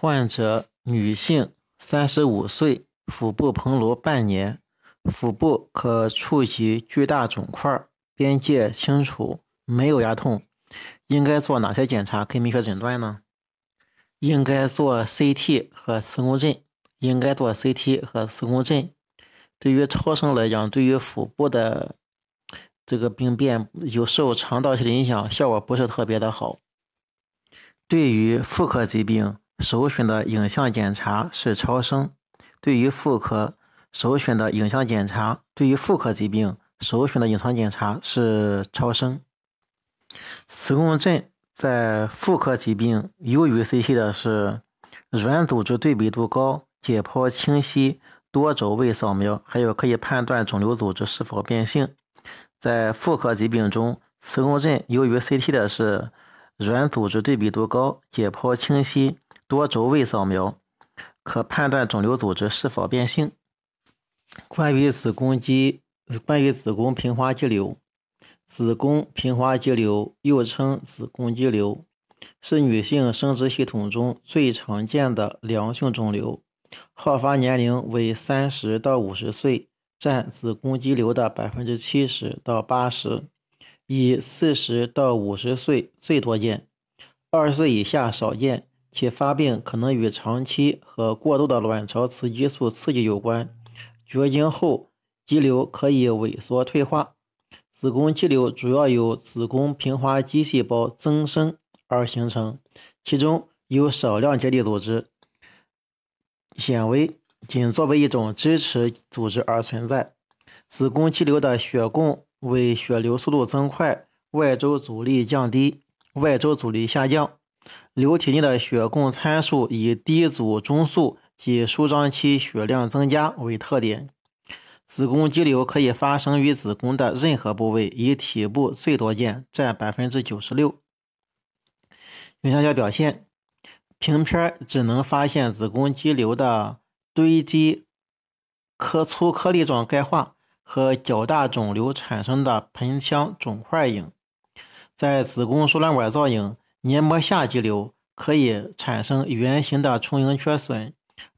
患者女性，三十五岁，腹部膨隆半年，腹部可触及巨大肿块，边界清楚，没有牙痛，应该做哪些检查可以明确诊断呢？应该做 CT 和磁共振，应该做 CT 和磁共振。对于超声来讲，对于腹部的这个病变有受肠道系的影响，效果不是特别的好。对于妇科疾病，首选的影像检查是超声。对于妇科，首选的影像检查；对于妇科疾病，首选的影像检查是超声。磁共振在妇科疾病优于 CT 的是软组织对比度高、解剖清晰、多轴位扫描，还有可以判断肿瘤组织是否变性。在妇科疾病中，磁共振优于 CT 的是。软组织对比度高，解剖清晰，多轴位扫描可判断肿瘤组织是否变性。关于子宫肌，关于子宫平滑肌瘤，子宫平滑肌瘤又称子宫肌瘤，是女性生殖系统中最常见的良性肿瘤，好发年龄为三十到五十岁，占子宫肌瘤的百分之七十到八十。以四十到五十岁最多见，二十岁以下少见。其发病可能与长期和过度的卵巢雌激素刺激有关。绝经后，肌瘤可以萎缩退化。子宫肌瘤主要由子宫平滑肌细胞增生而形成，其中有少量结缔组织纤维仅作为一种支持组织而存在。子宫肌瘤的血供。为血流速度增快，外周阻力降低，外周阻力下降，流体内的血供参数以低阻中速及舒张期血量增加为特点。子宫肌瘤可以发生于子宫的任何部位，以体部最多见，占百分之九十六。影像学表现：平片只能发现子宫肌瘤的堆积颗粗颗粒状钙化。和较大肿瘤产生的盆腔肿块影，在子宫输卵管造影黏膜下肌瘤可以产生圆形的充盈缺损，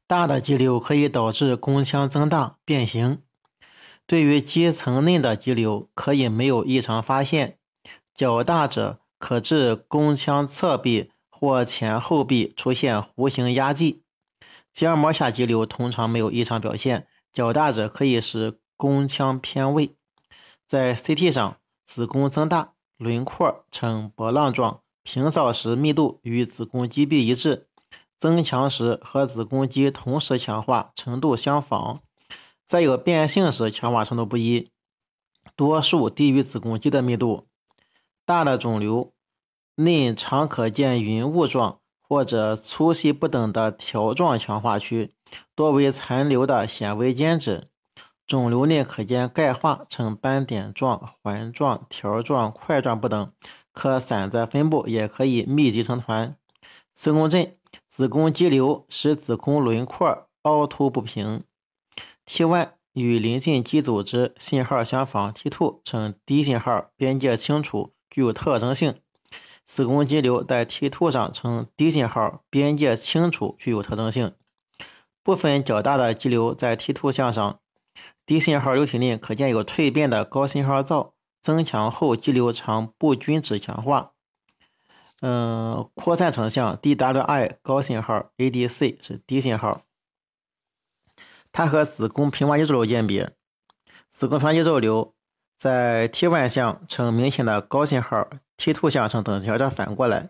大的肌瘤可以导致宫腔增大变形。对于肌层内的肌瘤，可以没有异常发现，较大者可致宫腔侧壁或前后壁出现弧形压迹。浆膜下肌瘤通常没有异常表现，较大者可以使。宫腔偏位，在 CT 上，子宫增大，轮廓呈波浪状，平扫时密度与子宫肌壁一致，增强时和子宫肌同时强化程度相仿，在有变性时强化程度不一，多数低于子宫肌的密度。大的肿瘤内常可见云雾状或者粗细不等的条状强化区，多为残留的纤维间质。肿瘤内可见钙化呈斑点状、环状、条状、块状不等，可散在分布，也可以密集成团。磁共振，子宫肌瘤使子宫轮廓凹凸不平。T1 与邻近肌组织信号相仿，T2 呈低信号，边界清楚，具有特征性。子宫肌瘤在 T2 上呈低信号，边界清楚，具有特征性。部分较大的肌瘤在 T2 向上。低信号流体内可见有蜕变的高信号灶，增强后肌瘤常不均质强化。嗯，扩散成像 DWI 高信号，ADC 是低信号。它和子宫平滑肌肿瘤鉴别，子宫平滑肌肿瘤在 T1 项呈明显的高信号，T2 项呈等信号，这反过来。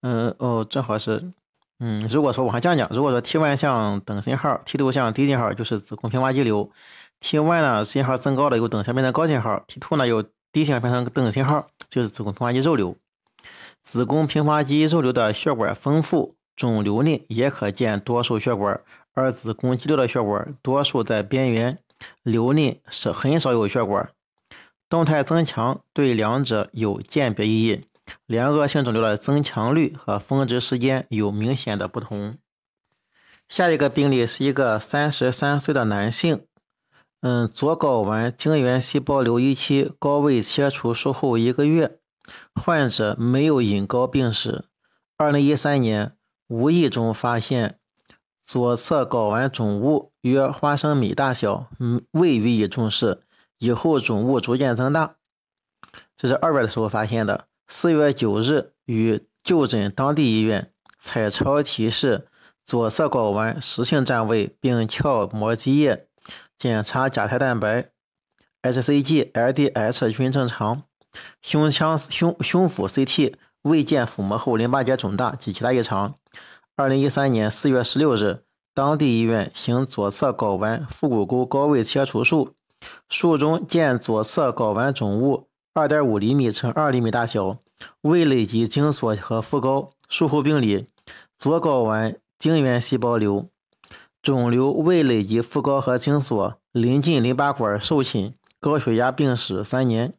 嗯，哦，正好是，嗯，如果说往下降讲，如果说 T1 项等信号，T2 项低信号，就是子宫平滑肌瘤。T1 呢，信号增高了，有等效变成高信号；T2 呢，有低信号变成等信号，就是子宫平滑肌肉瘤。子宫平滑肌肉瘤的血管丰富，肿瘤内也可见多数血管，而子宫肌瘤的血管多数在边缘，瘤内是很少有血管。动态增强对两者有鉴别意义。良恶性肿瘤的增强率和峰值时间有明显的不同。下一个病例是一个三十三岁的男性。嗯，左睾丸精原细胞瘤一期，高位切除术后一个月，患者没有隐睾病史。二零一三年无意中发现左侧睾丸肿物约花生米大小，未予以重视。以后肿物逐渐增大。这是二月的时候发现的。四月九日与就诊当地医院，彩超提示左侧睾丸实性占位，并鞘膜积液，检查甲胎蛋白、hCG、LDH 均正常，胸腔胸胸腹 CT。未见腹膜后淋巴结肿大及其他异常。二零一三年四月十六日，当地医院行左侧睾丸腹股沟高位切除术，术中见左侧睾丸肿物二点五厘米乘二厘米大小，未累及精索和腹高。术后病理：左睾丸精原细胞瘤，肿瘤未累及副高和精索，临近淋巴管受侵，高血压病史三年。